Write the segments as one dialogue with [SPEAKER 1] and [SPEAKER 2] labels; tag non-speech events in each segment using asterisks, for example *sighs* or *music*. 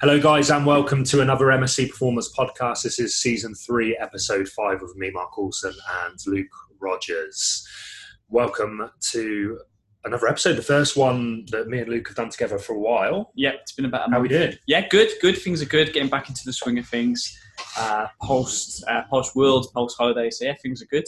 [SPEAKER 1] Hello, guys, and welcome to another MSC Performance podcast. This is season three, episode five of me, Mark Coulson, and Luke Rogers. Welcome to another episode, the first one that me and Luke have done together for a while.
[SPEAKER 2] Yeah, it's been about a
[SPEAKER 1] How we did?
[SPEAKER 2] Yeah, good, good. Things are good. Getting back into the swing of things. Uh, post uh, post world, post holiday. So yeah, things are good.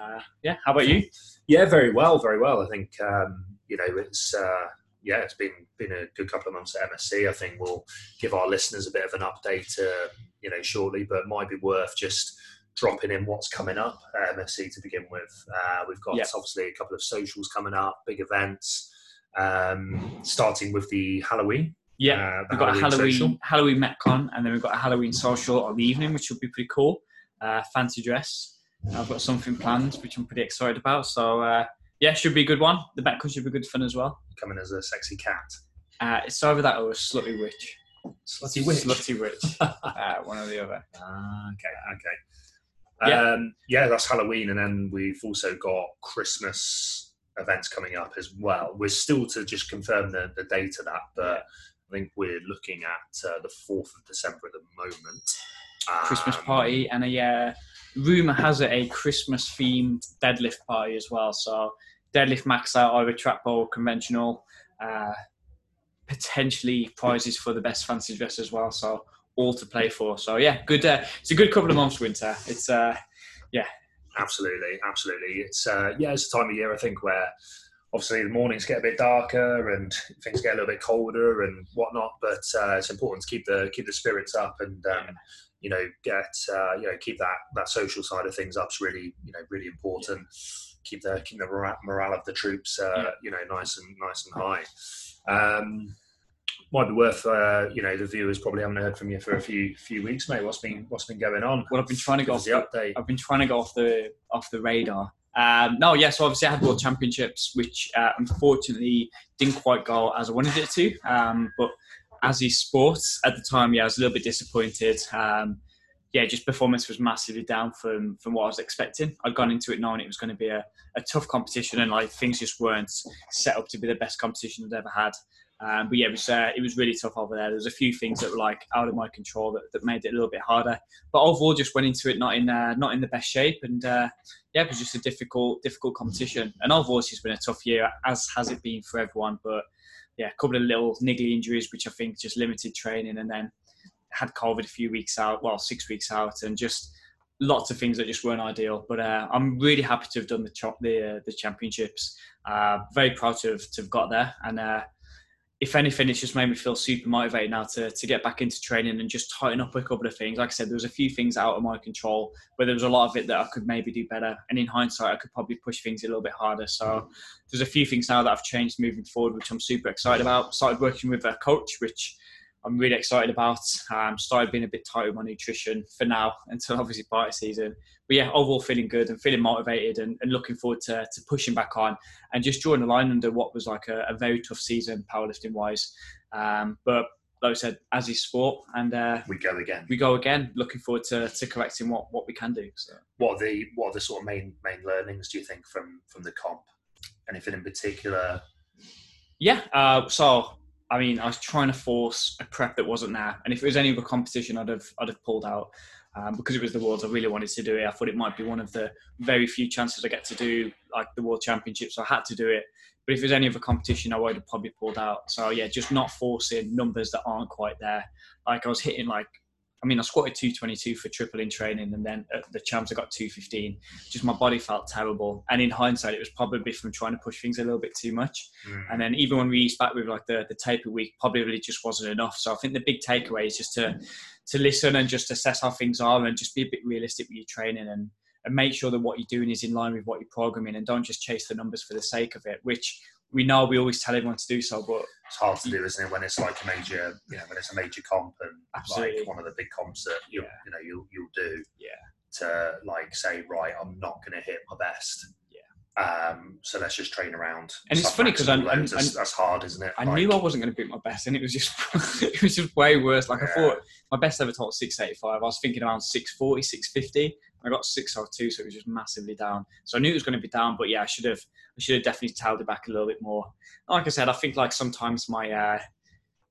[SPEAKER 2] Uh, yeah, how about you?
[SPEAKER 1] Yeah, very well, very well. I think um, you know it's uh, yeah, it's been been a good couple of months at MSC. I think we'll give our listeners a bit of an update, uh, you know, shortly, but it might be worth just dropping in what's coming up at MSC to begin with. Uh, we've got obviously a couple of socials coming up, big events, um, starting with the Halloween.
[SPEAKER 2] Yeah,
[SPEAKER 1] uh, the
[SPEAKER 2] we've got a Halloween
[SPEAKER 1] social.
[SPEAKER 2] Halloween Metcon, and then we've got a Halloween social on the evening, which will be pretty cool. Uh, fancy dress. I've got something planned, which I'm pretty excited about. So uh, yeah, should be a good one. The Metcon should be good fun as well.
[SPEAKER 1] Coming as a sexy cat.
[SPEAKER 2] Uh, it's either that or a slutty witch.
[SPEAKER 1] Slutty witch.
[SPEAKER 2] Slutty witch. *laughs* uh, one or the other.
[SPEAKER 1] Ah, okay, okay.
[SPEAKER 2] Yeah.
[SPEAKER 1] Um, yeah, that's Halloween, and then we've also got Christmas events coming up as well. We're still to just confirm the, the date of that, but I think we're looking at uh, the 4th of December at the moment.
[SPEAKER 2] Christmas
[SPEAKER 1] Um,
[SPEAKER 2] party and a uh, rumor has it a Christmas themed deadlift party as well. So deadlift max out either trap or conventional. Uh, potentially prizes for the best fancy dress as well. So all to play for. So yeah, good. Uh, it's a good couple of months winter. It's uh, yeah,
[SPEAKER 1] Absolutely, absolutely. It's uh, yeah, it's a time of year I think where obviously the mornings get a bit darker and things get a little bit colder and whatnot. But uh, it's important to keep the keep the spirits up and um, you know get uh, you know keep that that social side of things up. Is really you know really important. Keep the keep the morale of the troops uh, you know nice and nice and high. Um, might be worth uh, you know the viewers probably haven't heard from you for a few few weeks, mate. What's been what's been going on?
[SPEAKER 2] what I've been trying to go off
[SPEAKER 1] the update.
[SPEAKER 2] I've been trying to go off the off the radar. Um, no, yeah. So obviously I had World Championships, which uh, unfortunately didn't quite go as I wanted it to. Um, but as he sports at the time, yeah, I was a little bit disappointed. Um, yeah, just performance was massively down from from what I was expecting. I'd gone into it knowing it was going to be a, a tough competition, and like things just weren't set up to be the best competition I'd ever had. Um, but yeah, it was uh, it was really tough over there. There was a few things that were like out of my control that, that made it a little bit harder. But overall, just went into it not in uh, not in the best shape, and uh, yeah, it was just a difficult difficult competition. And overall, it's just been a tough year, as has it been for everyone. But yeah, a couple of little niggly injuries, which I think just limited training, and then had COVID a few weeks out, well, six weeks out, and just lots of things that just weren't ideal. But uh, I'm really happy to have done the cho- the, uh, the championships. Uh, very proud to have, to have got there, and uh, if anything, it's just made me feel super motivated now to, to get back into training and just tighten up a couple of things. Like I said, there was a few things out of my control, but there was a lot of it that I could maybe do better. And in hindsight, I could probably push things a little bit harder. So there's a few things now that I've changed moving forward, which I'm super excited about. Started working with a coach, which I'm really excited about. Um, started being a bit tight with my nutrition for now until *laughs* obviously party season. But yeah, overall feeling good and feeling motivated and, and looking forward to, to pushing back on and just drawing a line under what was like a, a very tough season powerlifting wise. Um, but like I said, as is sport, and uh,
[SPEAKER 1] We go again.
[SPEAKER 2] we go again. Looking forward to, to correcting what, what we can do. So.
[SPEAKER 1] what are the what are the sort of main main learnings do you think from from the comp? Anything in particular?
[SPEAKER 2] Yeah. Uh, so I mean, I was trying to force a prep that wasn't there, and if it was any other competition, I'd have I'd have pulled out. Um, because it was the Worlds, I really wanted to do it. I thought it might be one of the very few chances I get to do like the World Championships. So I had to do it. But if it was any other competition, I would have probably pulled out. So yeah, just not forcing numbers that aren't quite there. Like I was hitting like, I mean, I squatted 222 for triple in training, and then at the champs I got 215. Just my body felt terrible. And in hindsight, it was probably from trying to push things a little bit too much. Mm. And then even when we eased back with like the, the taper week, probably really just wasn't enough. So I think the big takeaway is just to to listen and just assess how things are and just be a bit realistic with your training and, and make sure that what you're doing is in line with what you're programming and don't just chase the numbers for the sake of it, which we know we always tell everyone to do so, but
[SPEAKER 1] It's hard to do, isn't it, when it's like a major, you know, when it's a major comp and
[SPEAKER 2] Absolutely.
[SPEAKER 1] like one of the big comps that you
[SPEAKER 2] Yeah.
[SPEAKER 1] you know you'll you'll do.
[SPEAKER 2] Yeah.
[SPEAKER 1] To like say, right, I'm not going to hit my best. Yeah. Um, so let's just train around.
[SPEAKER 2] And it's funny 'cause I-
[SPEAKER 1] submaximal
[SPEAKER 2] I-
[SPEAKER 1] loads. that's, that's hard, isn't it?
[SPEAKER 2] I
[SPEAKER 1] Like,
[SPEAKER 2] knew I wasn't going to beat my best, and it was just *laughs* it was just way worse. Like I thought, my best ever total was 685. I was thinking around 640, 650. I got six out two, so it was just massively down. So I knew it was going to be down, but yeah, I should have I should have definitely tailed it back a little bit more. Like I said, I think like sometimes my uh,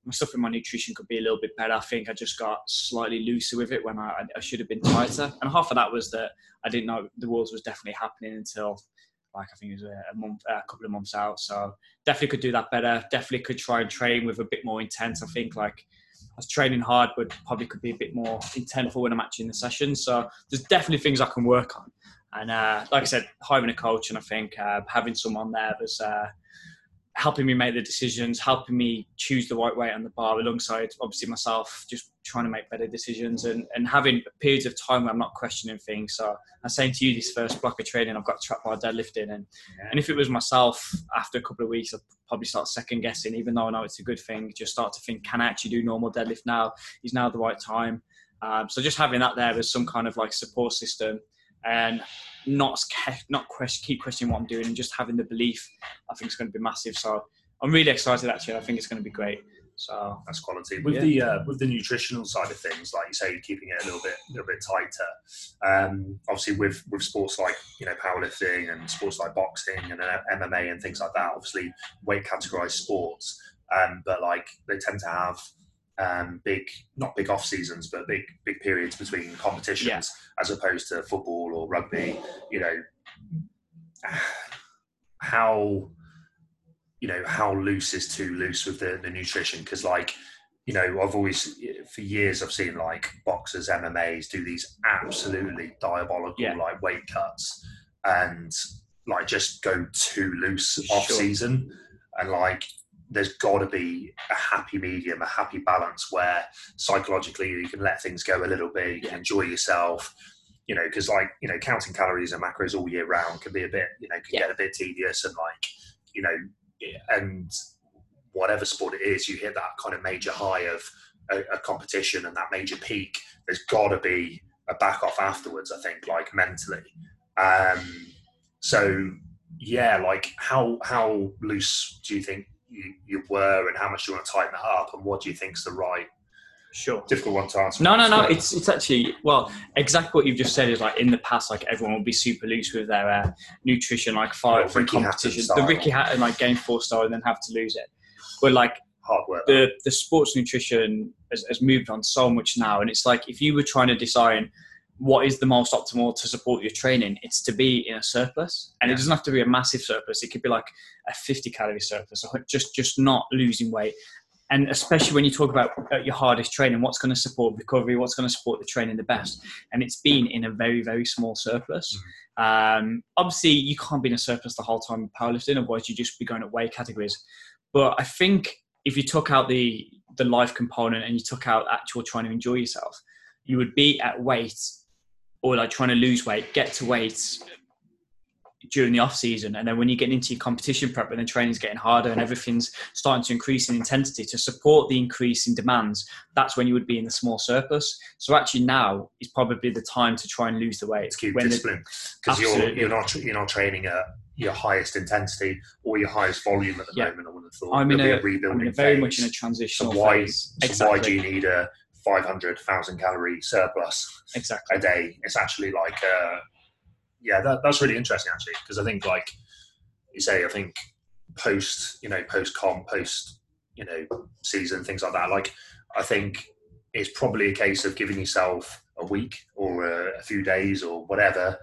[SPEAKER 2] my stuff in my nutrition could be a little bit better. I think I just got slightly looser with it when I, I should have been tighter. And half of that was that I didn't know the Worlds was definitely happening until like I think it was a month, a couple of months out. So definitely could do that better. Definitely could try and train with a bit more intense. I think like I was training hard, but probably could be a bit more intentful when I'm actually in the session. So there's definitely things I can work on. And uh, like I said, hiring a coach and I think uh, having someone there that's uh, helping me make the decisions, helping me choose the right weight on the bar alongside obviously myself, just trying to make better decisions and, and having periods of time where I'm not questioning things. So I'm saying to you this first block of training, I've got trap bar deadlifting and, yeah. and if it was myself after a couple of weeks, I'd probably start second guessing, even though I know it's a good thing, just start to think, can I actually do normal deadlift now? Is now the right time? Um, so just having that there as some kind of like support system and not not question, keep questioning what I'm doing and just having the belief, I think it's going to be massive. So I'm really excited. Actually, I think it's going to be great. So
[SPEAKER 1] that's quality with yeah. the uh, with the nutritional side of things, like you say, keeping it a little bit a little bit tighter. Um, obviously, with with sports like you know powerlifting and sports like boxing and uh, MMA and things like that, obviously weight categorized sports, um, but like they tend to have um, big, not big off seasons, but big, big periods between competitions, yeah. as opposed to football or rugby. You know, *sighs* how you know how loose is too loose with the, the nutrition? Because like you know, I've always for years I've seen like boxers, MMAs do these absolutely diabolical yeah. like weight cuts and like just go too loose off sure. season and like there's got to be a happy medium, a happy balance where psychologically you can let things go a little bit, you can enjoy yourself, you know, because like, you know, counting calories and macros all year round can be a bit, you know, can yeah. get a bit tedious and like, you know, and whatever sport it is, you hit that kind of major high of a, a competition and that major peak. There's got to be a back off afterwards, I think, like mentally. Um, so yeah, like how how loose do you think you, you were and how much you want to tighten it up and what do you think is the right
[SPEAKER 2] Sure.
[SPEAKER 1] Difficult one to answer.
[SPEAKER 2] No, no, no. It's it's actually well, exactly what you've just said is like in the past, like everyone would be super loose with their uh, nutrition, like five for competitions. The Ricky Hatton like gain four star and then have to lose it. But like
[SPEAKER 1] hard work.
[SPEAKER 2] The the sports nutrition has, has moved on so much now, and it's like if you were trying to design what is the most optimal to support your training? It's to be in a surplus. And yeah. it doesn't have to be a massive surplus. It could be like a 50 calorie surplus or just just not losing weight. And especially when you talk about uh, your hardest training what's going to support recovery? What's going to support the training the best? And it's been in a very very small surplus. Mm-hmm. um, obviously you can't be in a surplus the whole time powerlifting. Otherwise you'd just be going at weight categories. But i think if you took out the the life component and you took out actual trying to enjoy yourself you would be at weight or like trying to lose weight, get to weight during the off season, and then when you get into your competition prep and the training's getting harder and everything's starting to increase in intensity to support the increase in demands, that's when you would be in the small surplus. So actually now is probably the time to try and lose the weight.
[SPEAKER 1] It's keep when discipline because you're you're not you're not training at your highest intensity or your highest volume at the yeah. moment. I would have thought.
[SPEAKER 2] I'm in a, a rebuilding I'm in a very phase. much in a transitional
[SPEAKER 1] so why,
[SPEAKER 2] phase.
[SPEAKER 1] So exactly. why do you need a 500,000 calorie surplus
[SPEAKER 2] exactly.
[SPEAKER 1] a day. It's actually like, uh, yeah, that, that's really interesting actually, because I think like you say, I think post, you know, post comp, post, you know, season, things like that. Like, I think it's probably a case of giving yourself a week or a, a few days or whatever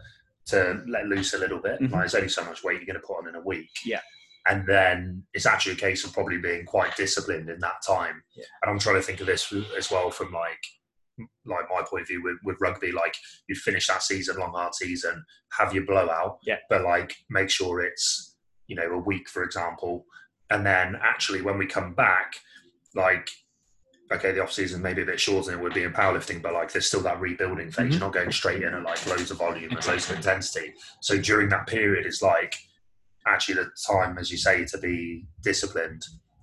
[SPEAKER 1] to let loose a little bit. Mm-hmm. Like, there's only so much weight you're going to put on in a week.
[SPEAKER 2] Yeah
[SPEAKER 1] and then it's actually a case of probably being quite disciplined in that time.
[SPEAKER 2] Yeah.
[SPEAKER 1] And I'm trying to think of this as well from like like my point of view with, with rugby, like you finish that season, long hard season, have your blowout,
[SPEAKER 2] yeah.
[SPEAKER 1] but like make sure it's you know a week, for example, and then actually when we come back, like okay, the off season maybe a bit shorter than it would be in powerlifting, but like there's still that rebuilding phase. Mm-hmm. You're not going straight in at like loads of volume and loads of intensity. So during that period, it's like actually the time, as you say, to be disciplined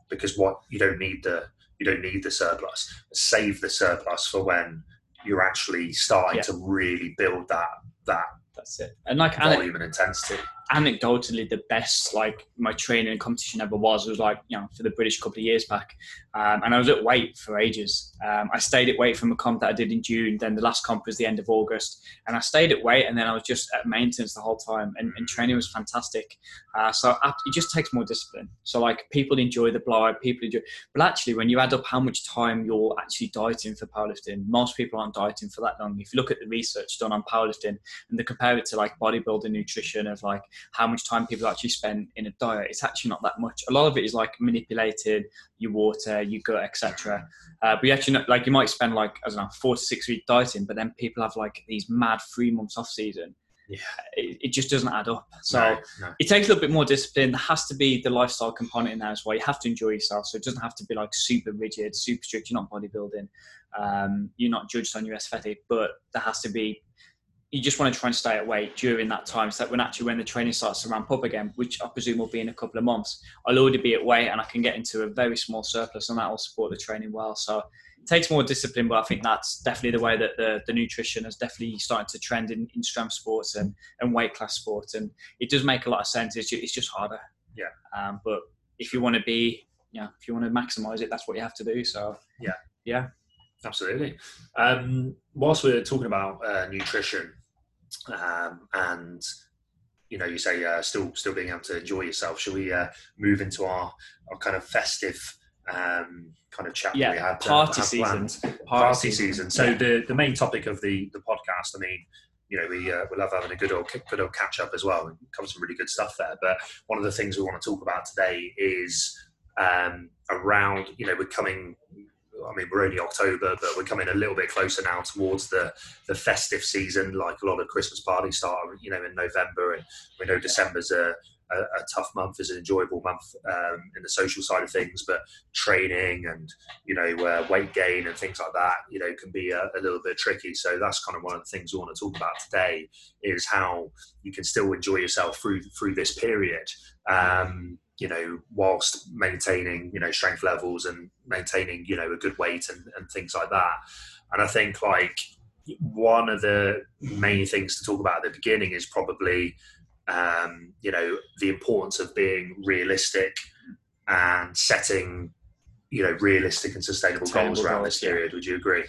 [SPEAKER 1] because what you don't need the you don't need the surplus. Save the surplus for when you're actually starting yeah. to really build that that
[SPEAKER 2] that's it. And like
[SPEAKER 1] volume and, and intensity.
[SPEAKER 2] Anecdotally the best like my training and competition ever was was like you know for the British couple of years back, um, and I was at weight for ages. Um, I stayed at weight from a comp that I did in June. Then the last comp was the end of August, and I stayed at weight, and then I was just at maintenance the whole time, and, and training was fantastic. Uh, so it just takes more discipline. So like people enjoy the blowout, people enjoy, but actually when you add up how much time you're actually dieting for powerlifting, most people aren't dieting for that long. If you look at the research done on powerlifting and they compare it to like bodybuilding nutrition of like how much time people actually spend in a diet, it's actually not that much. A lot of it is like manipulated, your water, your gut, etc. Uh, but you actually know, like you might spend like I don't know four to six weeks dieting, but then people have like these mad three months off season.
[SPEAKER 1] Yeah,
[SPEAKER 2] it, it just doesn't add up. So
[SPEAKER 1] No, no.
[SPEAKER 2] it takes a little bit more discipline. There has to be the lifestyle component in there as well. You have to enjoy yourself, so it doesn't have to be like super rigid, super strict. You're not bodybuilding. Um, you're not judged on your aesthetic, but there has to be. You just want to try and stay at weight during that time, so that when actually when the training starts to ramp up again, which I presume will be in a couple of months, I'll already be at weight and I can get into a very small surplus, and that will support the training well. So it takes more discipline, but I think that's definitely the way that the, the nutrition has definitely started to trend in, in strength sports and, and weight class sports. And it does make a lot of sense. It's just, it's just harder.
[SPEAKER 1] Yeah.
[SPEAKER 2] Um, but if you want to be, you know, if you want to maximize it, that's what you have to do. So
[SPEAKER 1] Yeah.
[SPEAKER 2] yeah.
[SPEAKER 1] Absolutely. Um, whilst we're talking about uh, nutrition, um, and you know, you say uh, still still being able to enjoy yourself, shall we uh, move into our, our kind of festive um, kind of chat?
[SPEAKER 2] Yeah,
[SPEAKER 1] we had, uh,
[SPEAKER 2] party
[SPEAKER 1] had
[SPEAKER 2] season.
[SPEAKER 1] planned? Party season. So
[SPEAKER 2] Yeah.
[SPEAKER 1] the the main topic of the the podcast, I mean. You know, we, uh, we love having a good old good old catch up as well. We cover some really good stuff there. But one of the things we want to talk about today is um, around. You know, we're coming I mean, we're only October, but we're coming a little bit closer now towards the, the festive season. Like a lot of Christmas parties start, you know, in November, and we know December's a, a, a tough month, is an enjoyable month um, in the social side of things, but training and you know uh, weight gain and things like that, you know, can be a, a little bit tricky. So that's kind of one of the things we want to talk about today is how you can still enjoy yourself through through this period. Um, you know, whilst maintaining, you know, strength levels and maintaining, you know, a good weight and, and things like that. And I think like one of the main things to talk about at the beginning is probably, um, you know, the importance of being realistic and setting, you know, realistic and sustainable goals around
[SPEAKER 2] goals,
[SPEAKER 1] this
[SPEAKER 2] yeah.
[SPEAKER 1] period. Would you agree?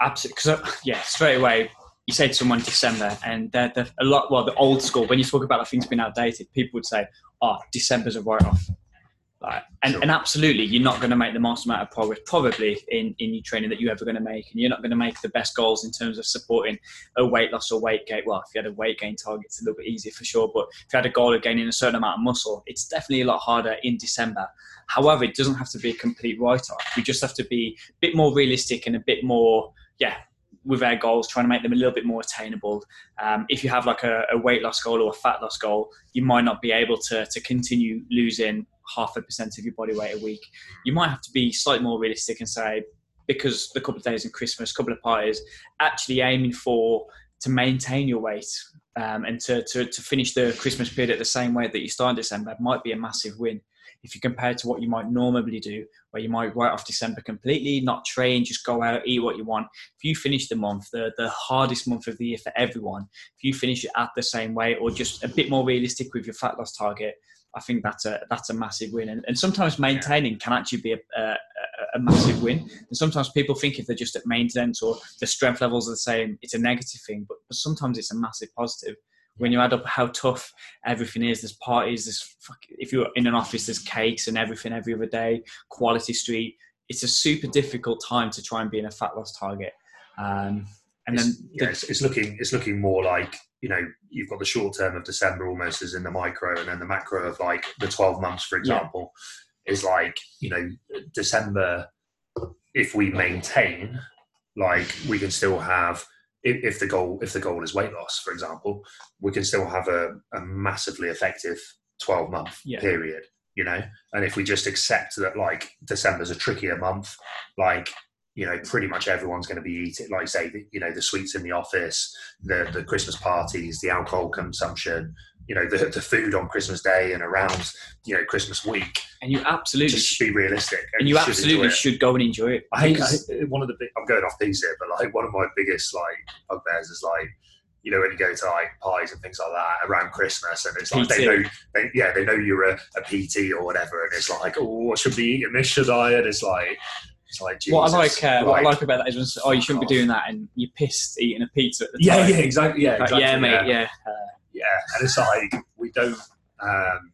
[SPEAKER 2] Absolutely. Because yeah, straight away you say to someone December, and they're, they're a lot. Well, the old school. When you talk about like, things being outdated, people would say, "Oh, December's a write-off." Like, and,
[SPEAKER 1] Sure.
[SPEAKER 2] and absolutely, you're not going to make the most amount of progress probably in, in your training that you're ever going to make, and you're not going to make the best goals in terms of supporting a weight loss or weight gain. Well, if you had a weight gain target, it's a little bit easier for sure. But if you had a goal of gaining a certain amount of muscle, it's definitely a lot harder in December. However, it doesn't have to be a complete write-off. We just have to be a bit more realistic and a bit more, yeah, with our goals, trying to make them a little bit more attainable. Um, if you have like a, a weight loss goal or a fat loss goal, you might not be able to, to continue losing half a percent of your body weight a week. You might have to be slightly more realistic and say, because the couple of days in Christmas, couple of parties, actually aiming for to maintain your weight um, and to, to, to finish the Christmas period at the same weight that you start in December might be a massive win. If you compare it to what you might normally do, where you might write off December completely, not train, just go out, eat what you want. If you finish the month, the, the hardest month of the year for everyone, if you finish it at the same way or just a bit more realistic with your fat loss target, I think that's a that's a massive win. And, and sometimes maintaining can actually be a, a, a massive win. And sometimes people think if they're just at maintenance or the strength levels are the same, it's a negative thing. But, but sometimes it's a massive positive. When you add up how tough everything is, there's parties, there's fuck, if you're in an office, there's cakes and everything every other day, quality street. It's a super difficult time to try and be in a fat loss target. Um, and
[SPEAKER 1] it's,
[SPEAKER 2] then
[SPEAKER 1] yeah, it's, it's looking it's looking more like you know you've got the short term of December almost as in the micro, and then the macro of like the twelve months, for example, is like you know December. If we maintain, like we can still have. If, the goal if the goal is weight loss, for example, we can still have a, a massively effective twelve month
[SPEAKER 2] Yeah.
[SPEAKER 1] period. You know, and if we just accept that like December's a trickier month, like you know, pretty much everyone's going to be eating, like say, you know, the sweets in the office, the the Christmas parties, the alcohol consumption, you know, the, the food on Christmas Day and around, you know, Christmas week.
[SPEAKER 2] and you absolutely
[SPEAKER 1] Just
[SPEAKER 2] should,
[SPEAKER 1] be realistic,
[SPEAKER 2] and you
[SPEAKER 1] should
[SPEAKER 2] absolutely should go and enjoy it.
[SPEAKER 1] I I- one of the big. I'm going off piece here, but like one of my biggest like bugbears is like you know, when you go to like pies and things like that around Christmas, and it's like
[SPEAKER 2] PT.
[SPEAKER 1] they know, they, yeah, they know you're a, a PT or whatever, and it's like, oh, I should be eating this, should I? And it's like, it's like, Jesus,
[SPEAKER 2] what I like, uh, what I
[SPEAKER 1] like-
[SPEAKER 2] like about that is when oh, you shouldn't be doing that, and you're pissed eating a pizza at the
[SPEAKER 1] yeah,
[SPEAKER 2] time.
[SPEAKER 1] yeah, exactly, yeah,
[SPEAKER 2] Like,
[SPEAKER 1] exactly,
[SPEAKER 2] yeah, mate, yeah. Uh,
[SPEAKER 1] yeah, and it's like we don't. Um,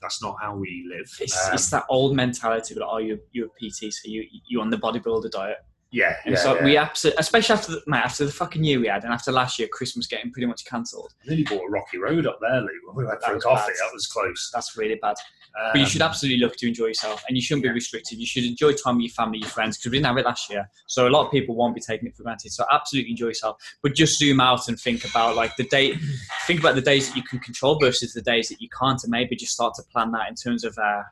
[SPEAKER 1] that's not how we live.
[SPEAKER 2] it's,
[SPEAKER 1] Um,
[SPEAKER 2] it's that old mentality that oh, you you're a PT, so you you're on the bodybuilder diet.
[SPEAKER 1] Yeah,
[SPEAKER 2] And
[SPEAKER 1] yeah,
[SPEAKER 2] so
[SPEAKER 1] yeah.
[SPEAKER 2] we absolutely, especially after the, mate, after the fucking year we had, and after last year, Christmas getting pretty much cancelled.
[SPEAKER 1] I nearly bought a rocky road up there, Lou. When we went
[SPEAKER 2] That
[SPEAKER 1] for a
[SPEAKER 2] was
[SPEAKER 1] coffee,
[SPEAKER 2] bad.
[SPEAKER 1] that was close.
[SPEAKER 2] That's really bad. But you should
[SPEAKER 1] Um,
[SPEAKER 2] absolutely look to enjoy yourself, and you shouldn't be restricted. You should enjoy time with your family, your friends, because we didn't have it last year. So a lot of people won't be taking it for granted. So absolutely enjoy yourself, but just zoom out and think about like the day. Think about the days that you can control versus the days that you can't, and maybe just start to plan that in terms of uh,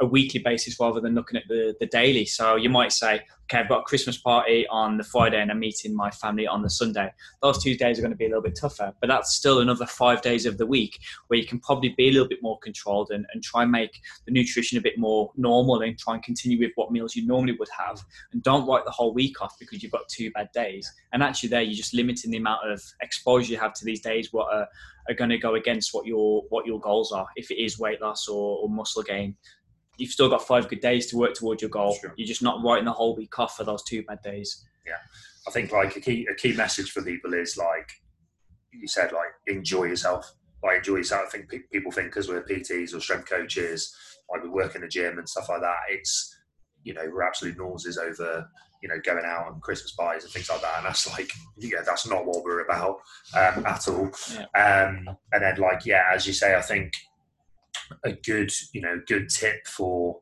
[SPEAKER 2] a weekly basis rather than looking at the the daily. So you might say, okay, I've got a Christmas party on the Friday, and I'm meeting my family on the Sunday. Those two days are going to be a little bit tougher, but that's still another five days of the week where you can probably be a little bit more controlled and, and try and make the nutrition a bit more normal and try and continue with what meals you normally would have and don't write the whole week off because you've got two bad days and actually there you're just limiting the amount of exposure you have to these days what are, are going to go against what your what your goals are if it is weight loss or, or muscle gain you've still got five good days to work towards your goal
[SPEAKER 1] Sure.
[SPEAKER 2] you're just not writing the whole week off for those two bad days Yeah,
[SPEAKER 1] I think like a key a key message for people is like you said, like enjoy yourself. Like enjoy yourself. I think pe- people think because we're PTs or strength coaches, like we work in the gym and stuff like that. It's you know we're absolute nauseous over you know going out and Christmas pies and things like that. And that's like yeah, that's not what we're about um, at all. Um, and then like yeah, as you say, I think a good you know good tip for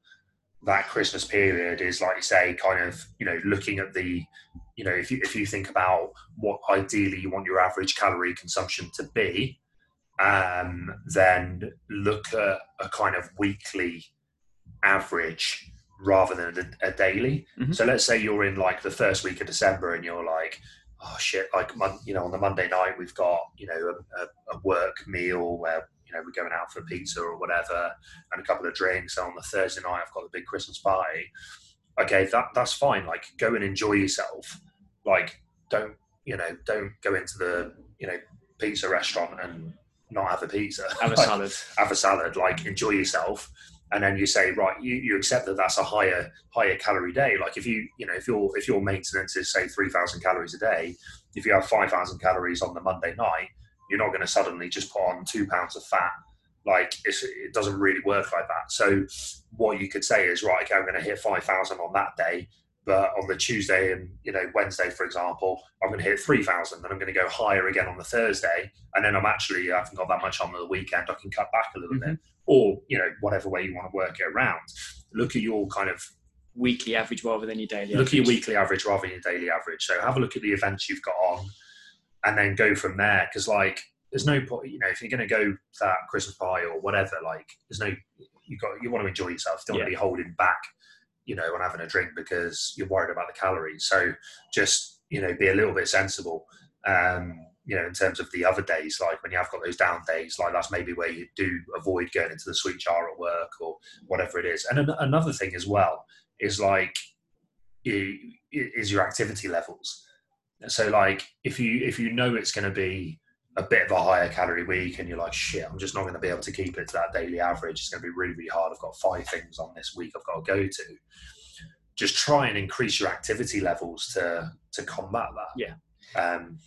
[SPEAKER 1] that Christmas period is like you say, kind of you know looking at the you know if you if you think about what ideally you want your average calorie consumption to be, um, then look at a kind of weekly average rather than a, a daily.
[SPEAKER 2] Mhm.
[SPEAKER 1] So let's say you're in like the first week of December and you're like, oh shit, like you know on the Monday night we've got you know a, a, a work meal where you know we're going out for pizza or whatever and a couple of drinks. And on the Thursday night I've got the big Christmas party. Okay, that that's fine. Like go and enjoy yourself. Like don't you know don't go into the you know pizza restaurant and not have a pizza.
[SPEAKER 2] have a *laughs*
[SPEAKER 1] Like,
[SPEAKER 2] salad
[SPEAKER 1] have a salad, like enjoy yourself, and then you say, right, you, you accept that that's a higher higher calorie day. Like if you you know if your if your maintenance is say three thousand calories a day, if you have five thousand calories on the Monday night, you're not going to suddenly just put on two pounds of fat. Like it doesn't really work like that. So what you could say is, right, okay, I'm going to hit five thousand on that day. But on the Tuesday and you know Wednesday, for example, I'm going to hit three thousand. Then I'm going to go higher again on the Thursday, and then I'm actually I haven't got that much on the weekend. I can cut back a little mm-hmm. bit, or you know whatever way you want to work it around. Look at your kind of
[SPEAKER 2] weekly average rather than your daily
[SPEAKER 1] look at your weekly average rather than your daily average. So have a look at the events you've got on, and then go from there. Because like there's no point, you know, if you're going to go that Christmas party or whatever, like there's no you got you want to enjoy yourself. You don't want to be holding back, you know, on having a drink because you're worried about the calories. So just you know be a little bit sensible. Um, you know, in terms of the other days, like when you have got those down days, like that's maybe where you do avoid going into the sweet jar at work or whatever it is. And an- another thing as well is like i- is your activity levels. So like if you if you know it's going to be a bit of a higher calorie week and you're like shit, I'm just not going to be able to keep it to that daily average. It's going to be really really hard. I've got five things on this week I've got to go to. Just try and increase your activity levels to to combat that.
[SPEAKER 2] Yeah.
[SPEAKER 1] Um,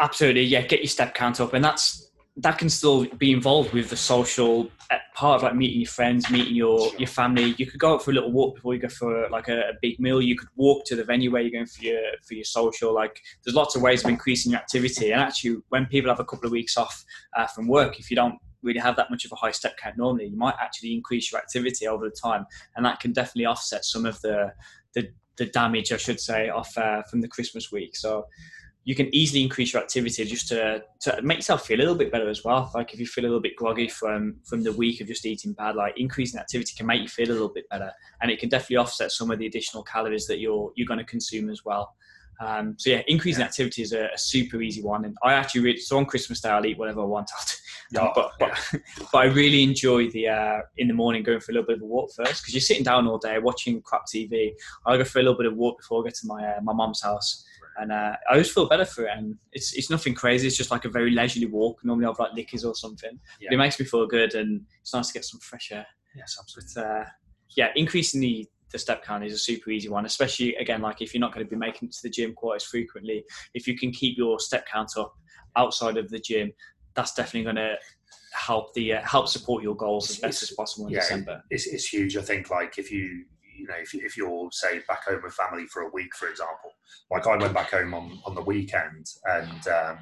[SPEAKER 2] Absolutely, yeah. Get your step count up, and that's that can still be involved with the social uh, part of like meeting your friends, meeting your your family. You could go out for a little walk before you go for like a, a big meal. You could walk to the venue where you're going for your for your social. Like there's lots of ways of increasing your activity. And actually, when people have a couple of weeks off uh, from work, if you don't really have that much of a high step count normally, you might actually increase your activity over the time, and that can definitely offset some of the the, the damage, I should say, off uh, from the Christmas week. So you can easily increase your activity just to, to make yourself feel a little bit better as well. Like if you feel a little bit groggy from from the week of just eating bad, like increasing activity can make you feel a little bit better, and it can definitely offset some of the additional calories that you're you're going to consume as well. Um, so yeah, increasing activity is a, a super easy one, and I actually really, so on Christmas Day I'll eat whatever I want. *laughs*
[SPEAKER 1] Yeah,
[SPEAKER 2] but, but *laughs* but I really enjoy the uh, in the morning going for a little bit of a walk first because you're sitting down all day watching crap TV. I'll go for a little bit of walk before I get to my uh, my mum's house, And uh, I always feel better for it. And it's it's nothing crazy. It's just like a very leisurely walk. Normally I've like liquors or something.
[SPEAKER 1] Yeah.
[SPEAKER 2] But it makes me feel good, and it's nice to get some fresh air.
[SPEAKER 1] Yes, absolutely.
[SPEAKER 2] But uh, yeah, increasing the the step count is a super easy one, especially again like if you're not going to be making it to the gym quite as frequently. If you can keep your step count up outside of the gym, that's definitely going to help the uh, help support your goals as best as possible in
[SPEAKER 1] Yeah,
[SPEAKER 2] December.
[SPEAKER 1] It's, it's huge. I think like if you you know if, if you're say back home with family for a week, for example, like I went back home on, on the weekend, and um,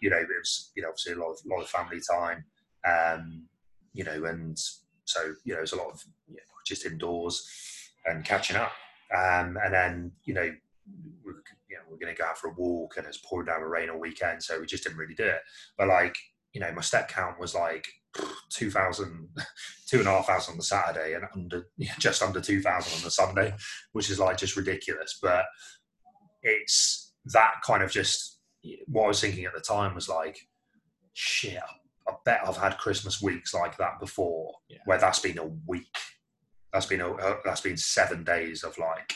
[SPEAKER 1] you know it was you know obviously a lot of lot of family time, um, you know, and so you know it's a lot of you know, just indoors and catching up, um, and then you know. We're, you know, we're going to go out for a walk and it's pouring down with rain all weekend, so we just didn't really do it. But like, you know, my step count was like 2,000, *laughs* two and a half thousand on the Saturday and under *laughs* just under 2,000 on the Sunday, which is like just ridiculous. But it's that kind of just what I was thinking at the time was like, shit, I bet I've had Christmas weeks like that before,
[SPEAKER 2] Yeah.
[SPEAKER 1] where that's been a week. That's been a, uh, that's been seven days of like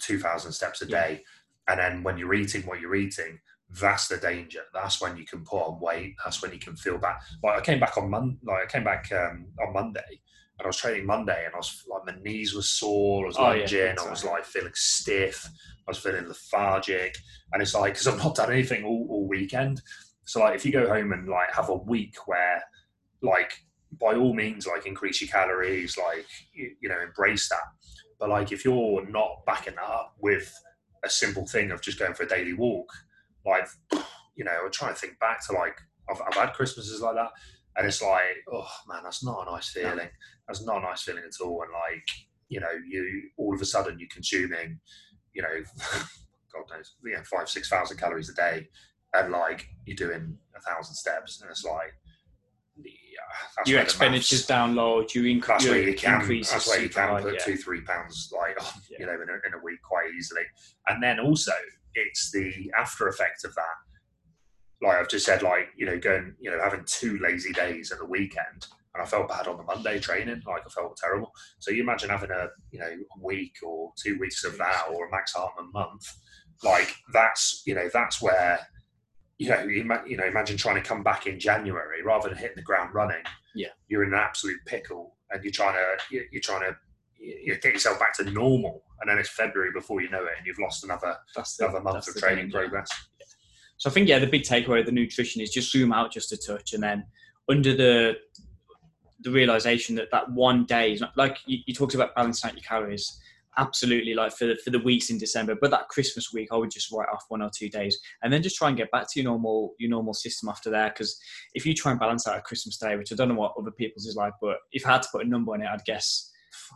[SPEAKER 1] 2,000 steps a
[SPEAKER 2] Yeah.
[SPEAKER 1] day. And then when you're eating what you're eating, that's the danger. That's when you can put on weight. That's when you can feel bad. Like I came back on Mon, like I came back um, on Monday, and I was training Monday, and I was like my knees were sore. I was
[SPEAKER 2] Oh, yeah,
[SPEAKER 1] lunging. I was like feeling stiff. I was feeling lethargic, and it's like because I've not done anything all, all weekend. So like if you go home and like have a week where like by all means like increase your calories, like you, you know embrace that. But like if you're not backing that up with a simple thing of just going for a daily walk, like you know, I'm trying to think back to like I've, I've had Christmases like that, and it's like, oh man, that's not a nice feeling. That's not a nice feeling at all. And like, you know, you all of a sudden you're consuming, you know, *laughs* God knows, you know, five six thousand calories a day, and like you're doing a thousand steps, and it's like, yeah, that's
[SPEAKER 2] your expenditures down low, your, inc-
[SPEAKER 1] that's where you can.
[SPEAKER 2] increase
[SPEAKER 1] That's where you can put
[SPEAKER 2] yeah.
[SPEAKER 1] two, three pounds like *laughs* on,
[SPEAKER 2] Yeah.
[SPEAKER 1] you know, in a, in a week quite easily. And then also, it's the after effect of that. Like I've just said, like you know, going, you know, having two lazy days at the weekend, and I felt bad on the Monday training. Like I felt terrible. So you imagine having a, you know, a week or two weeks of that, or a max Hartman month. Like that's, you know, that's where. You know, you, know, imagine trying to come back in January rather than hitting the ground running Yeah, you're in an absolute pickle and you're trying to you're trying to you get yourself back to normal and then it's february before you know it and you've lost another
[SPEAKER 2] That's the,
[SPEAKER 1] another month of training progress
[SPEAKER 2] So I think yeah, the big takeaway of the nutrition is just zoom out just a touch, and then under the the realization that that one day is not like you, you talked about balancing out your calories. Absolutely, like for the, for the weeks in December, but that Christmas week, I would just write off one or two days, and then just try and get back to your normal your normal system after there. Because if you try and balance out a Christmas day, which I don't know what other people's is like, but if I had to put a number on it, I'd guess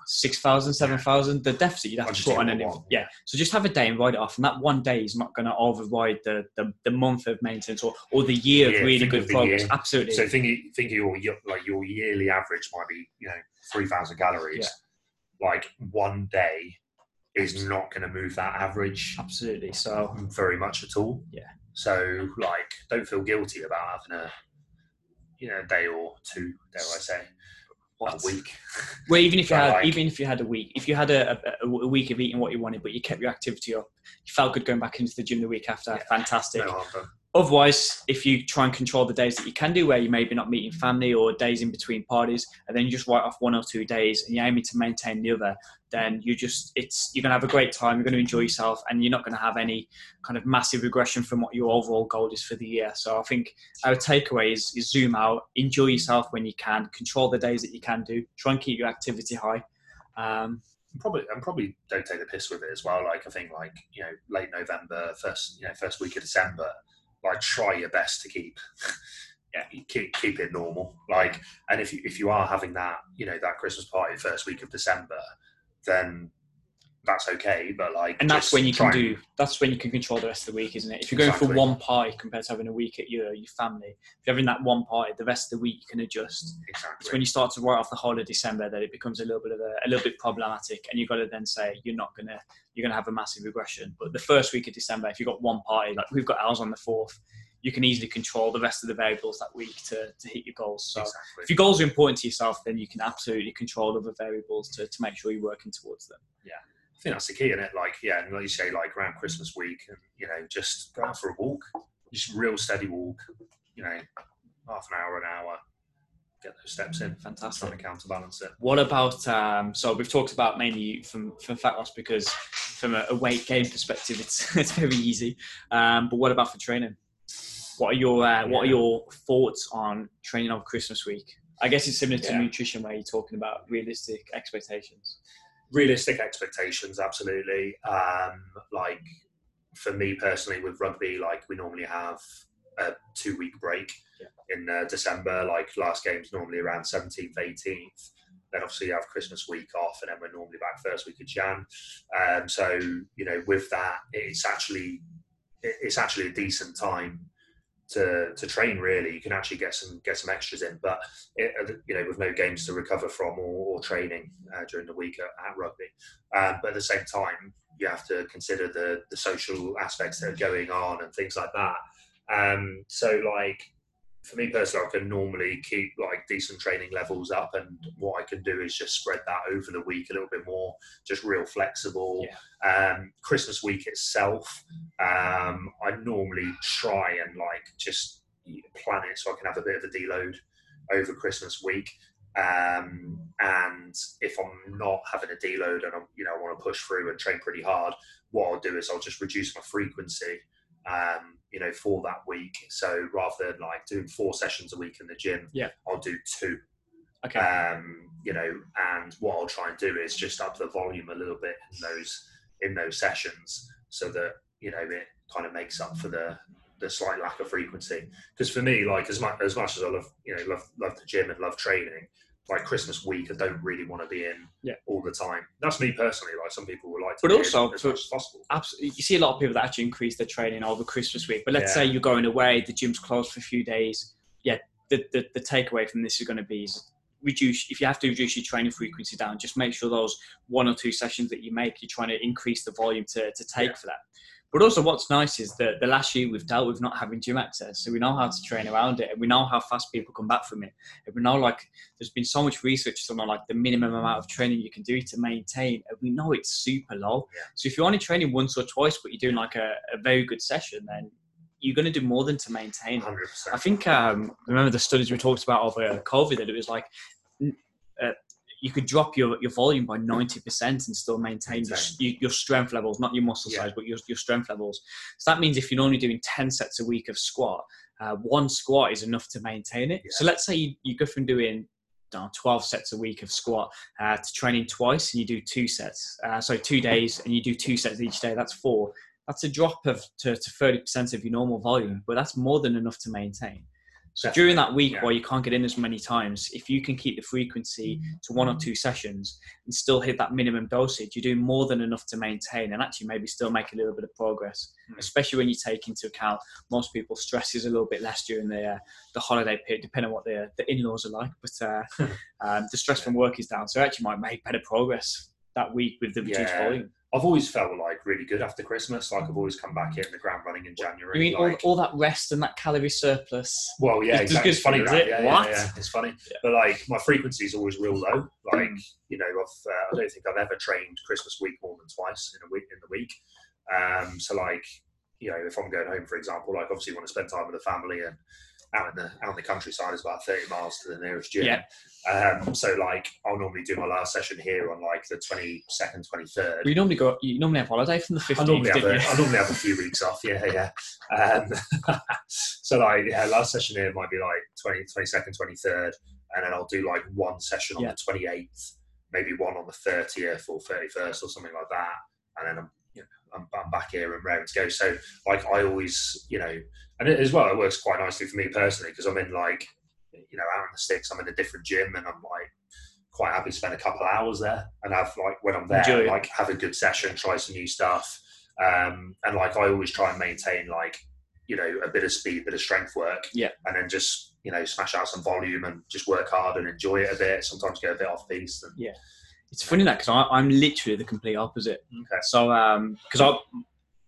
[SPEAKER 2] six thousand, seven thousand. The deficit you'd have to put on
[SPEAKER 1] it
[SPEAKER 2] any
[SPEAKER 1] one.
[SPEAKER 2] yeah. So just have a day and write it off, and that one day is not going to override the, the the month of maintenance or, or the year
[SPEAKER 1] Yeah,
[SPEAKER 2] of really good
[SPEAKER 1] of
[SPEAKER 2] progress.
[SPEAKER 1] year.
[SPEAKER 2] Absolutely.
[SPEAKER 1] so think think your your- like your yearly average might be you know 3000 calories like one day is not going to move that average
[SPEAKER 2] Absolutely. So
[SPEAKER 1] very much at all
[SPEAKER 2] Yeah.
[SPEAKER 1] so like don't feel guilty about having a you know a day or two dare i say
[SPEAKER 2] what
[SPEAKER 1] a week *laughs*
[SPEAKER 2] Well, even if you had,
[SPEAKER 1] like-
[SPEAKER 2] even if you had a week, if you had a, a, a week of eating what you wanted, but you kept your activity up, you felt good going back into the gym the week after.
[SPEAKER 1] Yeah.
[SPEAKER 2] Fantastic.
[SPEAKER 1] no.
[SPEAKER 2] Otherwise, if you try and control the days that you can do, where you maybe not meeting family or days in between parties, and then you just write off one or two days, and you're aiming to maintain the other, then you just it's you're gonna have a great time. You're gonna enjoy yourself, and you're not gonna have any kind of massive regression from what your overall goal is for the year. So I think our takeaway is, is zoom out, enjoy yourself when you can, control the days that you can do, try and keep your activity high. Um,
[SPEAKER 1] probably and probably don't take the piss with it as well. Like I think like you know late November, first you know first week of December, like try your best to keep *laughs* yeah keep keep it normal. Like and if you if you are having that you know that Christmas party first week of December, then that's okay. But like
[SPEAKER 2] and that's when you can do that's when you can control the rest of the week isn't it if you're going
[SPEAKER 1] Exactly.
[SPEAKER 2] for one party compared to having a week at your your family if you're having that one party the rest of the week you can adjust it's when you start to write off the whole of december that it becomes a little bit of a, a little bit problematic and you've got to then say you're not gonna you're gonna have a massive regression but the first week of december if you've got one party like we've got ours on the fourth you can easily control the rest of the variables that week to, to hit your goals so
[SPEAKER 1] exactly.
[SPEAKER 2] if your goals are important to yourself then you can absolutely control other variables to, to make sure you're working towards them Yeah.
[SPEAKER 1] I think that's the key in it. Like, yeah, and like you say, like around Christmas week, and you know, just go out for a walk, just real steady walk. You know, half an hour, an hour, get those steps in.
[SPEAKER 2] Fantastic.
[SPEAKER 1] Trying to counterbalance it.
[SPEAKER 2] What about um, so we've talked about mainly from from fat loss because from a, a weight gain perspective it's *laughs* it's very easy. Um, but what about for training? What are your uh, what are your thoughts on training over Christmas week? I guess it's similar to
[SPEAKER 1] Yeah.
[SPEAKER 2] nutrition where you're talking about realistic expectations.
[SPEAKER 1] realistic expectations absolutely um like for me personally with rugby like we normally have a two week break
[SPEAKER 2] Yeah.
[SPEAKER 1] in uh, december like last game's normally around 17th 18th then obviously you have christmas week off and then we're normally back first week of jan um so you know with that it's actually it's actually a decent time to to train really. You can actually get some get some extras in but it, uh, you know with no games to recover from or, or training uh, during the week at, at rugby. Um, but at the same time you have to consider the the social aspects that are going on and things like that. Um, so like for me personally I can normally keep like decent training levels up and what I can do is just spread that over the week a little bit more just real flexible um, Christmas week itself um, I normally try and like just plan it so I can have a bit of a deload over Christmas week. Um, and if I'm not having a deload and I'm, you know, I want to push through and train pretty hard, what I'll do is I'll just reduce my frequency, um, you know, for that week. So rather than like doing four sessions a week in the gym,
[SPEAKER 2] Yeah.
[SPEAKER 1] I'll do two
[SPEAKER 2] Okay.
[SPEAKER 1] um, you know, and what I'll try and do is just up the volume a little bit in those in those sessions, so that you know it kind of makes up for the the slight lack of frequency. Because for me, like as much as much as I love you know love love the gym and love training, like Christmas week, I don't really want to be in
[SPEAKER 2] Yeah.
[SPEAKER 1] all the time. That's me personally. Like some people would like to,
[SPEAKER 2] But
[SPEAKER 1] be in
[SPEAKER 2] also
[SPEAKER 1] as
[SPEAKER 2] for-
[SPEAKER 1] much as possible.
[SPEAKER 2] Absolutely. You see a lot of people that actually increase their training over Christmas week. But let's
[SPEAKER 1] Yeah.
[SPEAKER 2] say you're going away, the gym's closed for a few days. Yeah, the, the, the takeaway from this is going to be is reduce, if you have to reduce your training frequency down, just make sure those one or two sessions that you make, you're trying to increase the volume to, to take
[SPEAKER 1] Yeah.
[SPEAKER 2] for that. But also, what's nice is that the last year we've dealt with not having gym access, so we know how to train around it, and we know how fast people come back from it. And we know, like, there's been so much research on like the minimum amount of training you can do to maintain, and we know it's super low.
[SPEAKER 1] Yeah.
[SPEAKER 2] So if you're only training once or twice, but you're doing like a, a very good session, then you're going to do more than to maintain.
[SPEAKER 1] Hundred
[SPEAKER 2] I think um, remember the studies we talked about over COVID that it was like you could drop your, your volume by ninety percent and still maintain your, your, strength levels, not your muscle
[SPEAKER 1] Yeah.
[SPEAKER 2] size, but your, your strength levels. So that means if you're only doing ten sets a week of squat, uh, one squat is enough to maintain it.
[SPEAKER 1] Yeah.
[SPEAKER 2] So let's say you, you go from doing I know, 12 sets a week of squat uh, to training twice and you do two sets. Uh, so two days and you do two sets each day. That's four. That's a drop of to, to 30% of your normal volume, but that's more than enough to maintain. So
[SPEAKER 1] Definitely,
[SPEAKER 2] during that week
[SPEAKER 1] yeah.
[SPEAKER 2] where you can't get in as many times, if you can keep the frequency to one or two sessions and still hit that minimum dosage, you're doing more than enough to maintain and actually maybe still make a little bit of progress.
[SPEAKER 1] Mm.
[SPEAKER 2] Especially when you take into account most people's stress is a little bit less during the uh, the holiday period, depending on what the the in-laws are like. But uh, *laughs* um, the stress from work is down, so it actually might make better progress that week with the reduced
[SPEAKER 1] Yeah.
[SPEAKER 2] volume.
[SPEAKER 1] I've always felt like really good after Christmas. Like I've always come back hitting the ground running in January.
[SPEAKER 2] You mean all,
[SPEAKER 1] like,
[SPEAKER 2] all that rest and that calorie surplus?
[SPEAKER 1] Well, yeah,
[SPEAKER 2] It's
[SPEAKER 1] exactly. It's funny
[SPEAKER 2] it?
[SPEAKER 1] Yeah, yeah,
[SPEAKER 2] What?
[SPEAKER 1] yeah, It's funny, but like my frequency is always real low. Like you know, I've uh, I don't think I've ever trained Christmas week more than twice in a week in the week. Um, so like you know, if I'm going home, for example, like obviously want to spend time with the family and out in the out in the countryside is about 30 miles to the nearest gym.
[SPEAKER 2] Yeah.
[SPEAKER 1] Um, so like I'll normally do my last session here on like the 22nd, 23rd.
[SPEAKER 2] You normally go. You normally have holiday from the
[SPEAKER 1] I
[SPEAKER 2] fifteenth,
[SPEAKER 1] normally, have
[SPEAKER 2] didn't
[SPEAKER 1] a,
[SPEAKER 2] you?
[SPEAKER 1] I normally have a few weeks off, yeah, yeah. Um, *laughs* so like, yeah, last session here might be like 20, 22nd, 23rd, and then I'll do like one session on
[SPEAKER 2] Yeah.
[SPEAKER 1] the 28th, maybe one on the 30th or 31st or something like that, and then I'm, I'm, I'm back here and ready to go. So like, I always, you know, and it, as well, it works quite nicely for me personally because I'm in like, you know, out in the sticks, I'm in a different gym, and I'm like quite happy to spend a couple of hours there and have like when I'm there,
[SPEAKER 2] Enjoy
[SPEAKER 1] like have a good session, try some new stuff. Um, and like I always try and maintain like, you know, a bit of speed, a bit of strength work.
[SPEAKER 2] Yeah.
[SPEAKER 1] And then just, you know, smash out some volume and just work hard and enjoy it a bit. Sometimes go a bit off piece. And,
[SPEAKER 2] It's funny that because I'm literally the complete opposite.
[SPEAKER 1] okay.
[SPEAKER 2] So, um, because I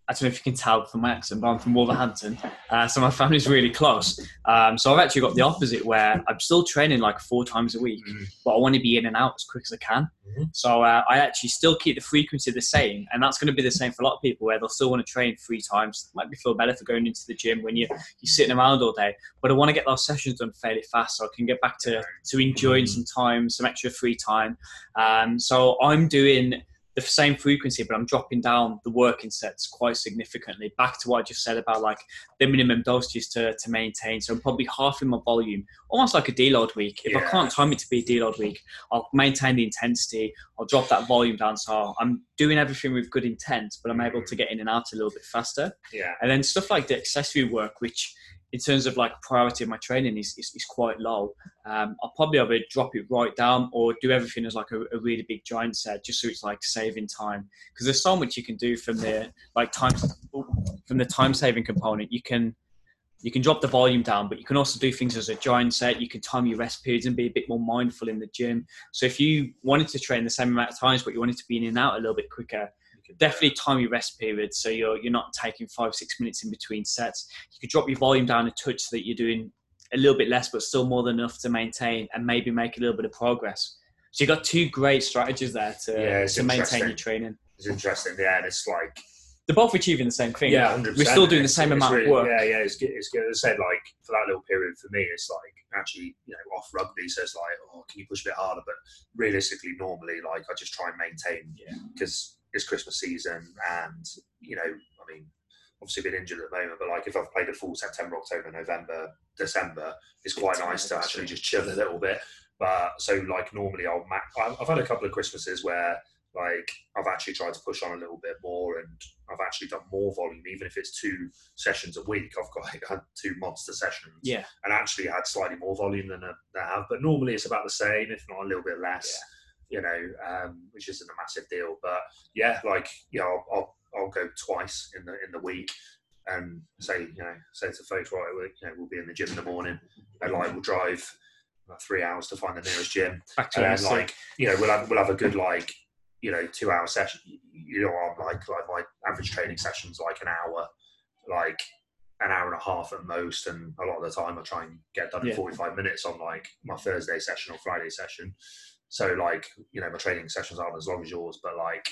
[SPEAKER 2] I don't know if you can tell from my accent, but I'm from Wolverhampton, uh, so my family's really close. Um, so I've actually got the opposite, where I'm still training like four times a week,
[SPEAKER 1] Mhm.
[SPEAKER 2] but I want to be in and out as quick as I can.
[SPEAKER 1] Mhm.
[SPEAKER 2] So uh, I actually still keep the frequency the same, and that's going to be the same for a lot of people, where they'll still want to train three times. Might be feel better for going into the gym when you you're sitting around all day, but I want to get those sessions done fairly fast, so I can get back to to enjoying some time, some extra free time. Um, so I'm doing the same frequency, but I'm dropping down the working sets quite significantly. Back to what I just said about like the minimum dosages to, to maintain. So I'm probably halving my volume, almost like a deload week. If I can't time it to be a deload week, I'll maintain the intensity. I'll drop that volume down. So I'm doing everything with good intent, but I'm able to mm. get in and out a little bit faster.
[SPEAKER 1] Yeah.
[SPEAKER 2] And then stuff like the accessory work, which in terms of like priority of my training is, is, is quite low. Um, I'll probably either drop it right down or do everything as like a, a really big giant set, just so it's like saving time. Because there's so much you can do from the like time from the time saving component. You can you can drop the volume down, but you can also do things as a giant set. You can time your rest periods and be a bit more mindful in the gym. So if you wanted to train the same amount of times, but you wanted to be in and out a little bit quicker, definitely time your rest periods so you're you're not taking five six minutes in between sets. You could drop your volume down a touch so that you're doing a little bit less, but still more than enough to maintain and maybe make a little bit of progress. So you've got two great strategies there to,
[SPEAKER 1] Yeah,
[SPEAKER 2] to maintain your training.
[SPEAKER 1] It's interesting. Yeah, and it's like
[SPEAKER 2] They're both achieving the same thing.
[SPEAKER 1] yeah, 100%.
[SPEAKER 2] We're still doing the same
[SPEAKER 1] it's
[SPEAKER 2] amount
[SPEAKER 1] really-
[SPEAKER 2] of work.
[SPEAKER 1] Yeah, yeah, it's good. It's good. As I said, like for that little period for me, it's like actually you know off rugby, so it's like oh, can you push a bit harder? But realistically, normally, like I just try and maintain
[SPEAKER 2] Yeah.
[SPEAKER 1] It's Christmas season, and you know, I mean. Obviously, been injured at the moment, but like if I've played a full September, October, November, December, it's quite
[SPEAKER 2] It's
[SPEAKER 1] nice to actually just chill a little bit. But so, like normally, I'll ma- I've I've had a couple of Christmases where like I've actually tried to push on a little bit more, and I've actually done more volume, even if it's two sessions a week. I've got like, had two monster sessions,
[SPEAKER 2] Yeah.
[SPEAKER 1] and actually had slightly more volume than I, than I have. But normally it's about the same, if not a little bit less. You know, um, which isn't a massive deal. But yeah, like you know, I'll, I'll I'll go twice in the in the week. And say, you know, say to folks, right, we, you know, we'll be in the gym in the morning, and like we'll drive about three hours to find the nearest gym,
[SPEAKER 2] Back to
[SPEAKER 1] and then like you know we'll have we'll have a good like you know two hour session you know I'm like like my average training session's like an hour like an hour and a half at most and a lot of the time I try and get done in
[SPEAKER 2] Yeah.
[SPEAKER 1] 45 minutes on like my Thursday session or Friday session so like you know my training sessions aren't as long as yours but like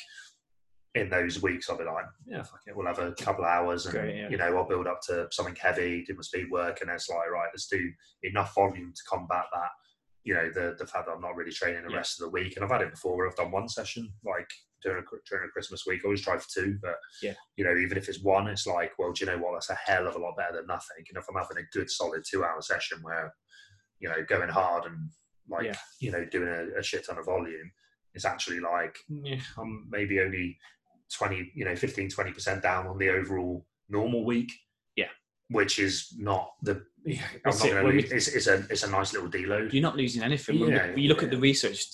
[SPEAKER 1] in those weeks I'll be like yeah fuck it we'll have a couple of hours and
[SPEAKER 2] Great, yeah.
[SPEAKER 1] you know I'll build up to something heavy do my speed work and it's like right let's do enough volume to combat that you know the the fact that I'm not really training the
[SPEAKER 2] Yeah.
[SPEAKER 1] rest of the week, and I've had it before where I've done one session like during a during a Christmas week. I always try for two, but
[SPEAKER 2] Yeah.
[SPEAKER 1] you know even if it's one, it's like well, do you know what? That's a hell of a lot better than nothing. And if I'm having a good solid two hour session where you know going hard and like
[SPEAKER 2] Yeah.
[SPEAKER 1] you know doing a, a shit ton of volume, it's actually like yeah, I'm maybe only 20, you know 15, 20 percent down on the overall normal week.
[SPEAKER 2] Yeah.
[SPEAKER 1] Which is not the. I'm not
[SPEAKER 2] it.
[SPEAKER 1] gonna lose- it's, it's a it's a nice little deload.
[SPEAKER 2] you're not losing anything.
[SPEAKER 1] Yeah,
[SPEAKER 2] you look at the research,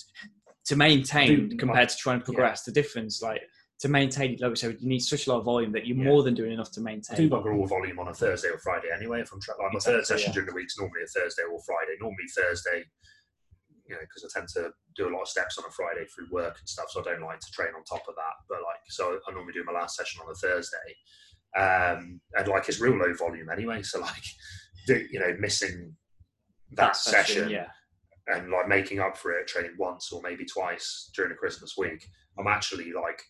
[SPEAKER 2] to maintain
[SPEAKER 1] Do-
[SPEAKER 2] compared to trying to progress, the difference, like to maintain, like we said, you need such a lot of volume that you're
[SPEAKER 1] Yeah.
[SPEAKER 2] more than doing enough to maintain.
[SPEAKER 1] I do bugger all volume on a Thursday or Friday anyway. If I'm tra- like my third session
[SPEAKER 2] yeah.
[SPEAKER 1] during the week's normally a Thursday or Friday. Normally Thursday, you know, because I tend to do a lot of steps on a Friday through work and stuff, so I don't like to train on top of that. But like, so I normally do my last session on a Thursday, um, and like it's real low volume anyway. So like, *laughs* do, you know, missing that, session,
[SPEAKER 2] yeah.
[SPEAKER 1] and like making up for it, training once or maybe twice during the Christmas week, I'm actually like,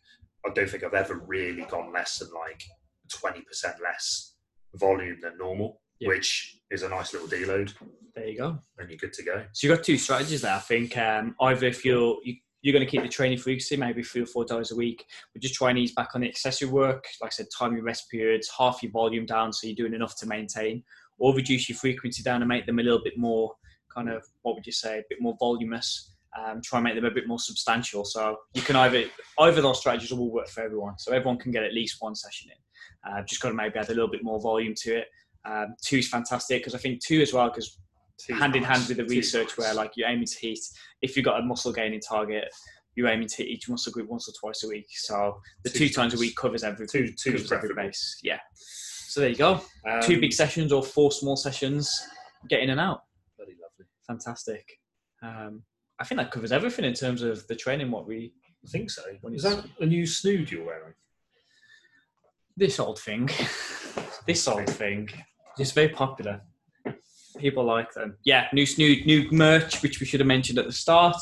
[SPEAKER 1] I don't think I've ever really gone less than like 20% less volume than normal,
[SPEAKER 2] Yeah.
[SPEAKER 1] which is a nice little deload,
[SPEAKER 2] There you go.
[SPEAKER 1] and you're good to go.
[SPEAKER 2] So you've got two strategies there. I think um, either if you're you, you're going to keep the training frequency, maybe three or four times a week, but just try and ease back on the accessory work. Like I said, time your rest periods, half your volume down, so you're doing enough to maintain, or reduce your frequency down and make them a little bit more kind of what would you say, a bit more voluminous. Um, try and make them a bit more substantial. So you can either either those strategies will work for everyone. So everyone can get at least one session in. Uh, just got to maybe add a little bit more volume to it. Um, two is fantastic because I think two as well because hand in hand with the research where like you're aiming to hit if you've got a muscle gaining target you're aiming to hit each muscle group once or twice a week. So the two
[SPEAKER 1] Two's
[SPEAKER 2] times a week covers every
[SPEAKER 1] Two- two's
[SPEAKER 2] covers every base. Yeah. So there you go.
[SPEAKER 1] Um,
[SPEAKER 2] two big sessions or four small sessions get in and out.
[SPEAKER 1] Bloody lovely.
[SPEAKER 2] fantastic. Um, I think that covers everything in terms of the training what we
[SPEAKER 1] I think so.
[SPEAKER 2] When
[SPEAKER 1] Is that a new snood you're wearing?
[SPEAKER 2] this old thing, *laughs* this old thing, is very popular. People like them. Yeah, new new new merch, which we should have mentioned at the start.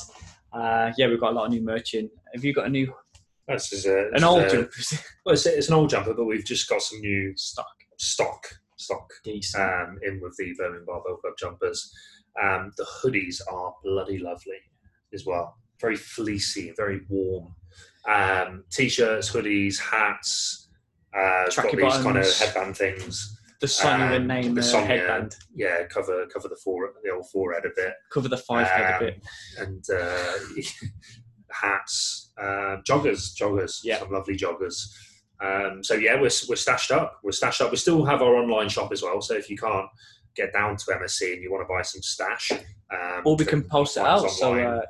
[SPEAKER 2] Uh, yeah, we've got a lot of new merch in. Have you got a new
[SPEAKER 1] This is a,
[SPEAKER 2] an old
[SPEAKER 1] a,
[SPEAKER 2] jumper?
[SPEAKER 1] Well, it's, it's an old jumper, but we've just got some new
[SPEAKER 2] stock?
[SPEAKER 1] stock stock
[SPEAKER 2] Decent.
[SPEAKER 1] um, in with the Birmingham Barbell Club jumpers. Um, the hoodies are bloody lovely as well. Very fleecy, very warm. Um, t-shirts, hoodies, hats. Uh, got these kind of headband things.
[SPEAKER 2] The Sonia
[SPEAKER 1] um,
[SPEAKER 2] name
[SPEAKER 1] the
[SPEAKER 2] uh, headband.
[SPEAKER 1] Yeah, cover cover the fore the old forehead a bit.
[SPEAKER 2] Cover the five head a
[SPEAKER 1] Um,
[SPEAKER 2] bit.
[SPEAKER 1] and uh, *laughs* hats, uh, joggers, joggers,
[SPEAKER 2] Yeah.
[SPEAKER 1] some lovely joggers. Um, so yeah, we're we're stashed up. We're stashed up. We still have our online shop as well. So if you can't get down to MSC and you want to buy some stash, um,
[SPEAKER 2] Or we can post it out. So uh,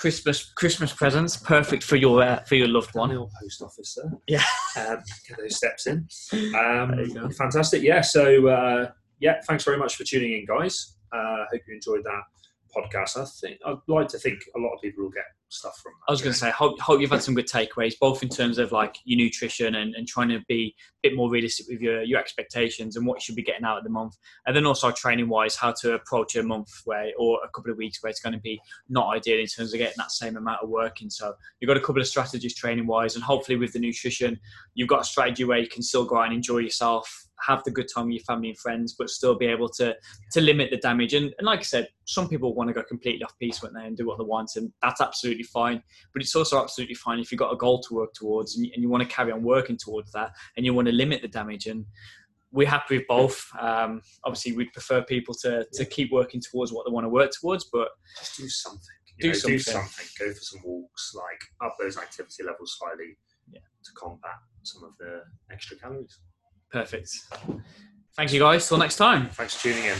[SPEAKER 2] Christmas Christmas presents, perfect for your uh, for your loved
[SPEAKER 1] one little post office there.
[SPEAKER 2] Yeah.
[SPEAKER 1] um, get those steps in. Um,
[SPEAKER 2] There you go.
[SPEAKER 1] Fantastic. Yeah. So uh, yeah, thanks very much for tuning in, guys. Uh, hope you enjoyed that podcast. I think I'd like to think a lot of people will get stuff from that.
[SPEAKER 2] I was going to say, hope, hope you've had some good takeaways, both in terms of like your nutrition and, and trying to be a bit more realistic with your, your expectations and what you should be getting out of the month. And then also training wise, how to approach a month where, or a couple of weeks where it's going to be not ideal in terms of getting that same amount of work in. So you've got a couple of strategies training wise, and hopefully with the nutrition, you've got a strategy where you can still go out and enjoy yourself, have the good time with your family and friends, but still be able to to limit the damage. And, and like I said, some people want to go completely off piece when they and do what they want, and that's absolutely fine. But it's also absolutely fine if you've got a goal to work towards and you, and you want to carry on working towards that, and you want to limit the damage. And we're happy with both. Um, obviously, we'd prefer people to to keep working towards what they want to work towards, but
[SPEAKER 1] just do something.
[SPEAKER 2] Do
[SPEAKER 1] know, do
[SPEAKER 2] something.
[SPEAKER 1] something. Go for some walks. Like up those activity levels slightly.
[SPEAKER 2] Yeah.
[SPEAKER 1] To combat some of the extra calories.
[SPEAKER 2] Perfect. Thank you guys. Till next time.
[SPEAKER 1] Thanks for tuning in.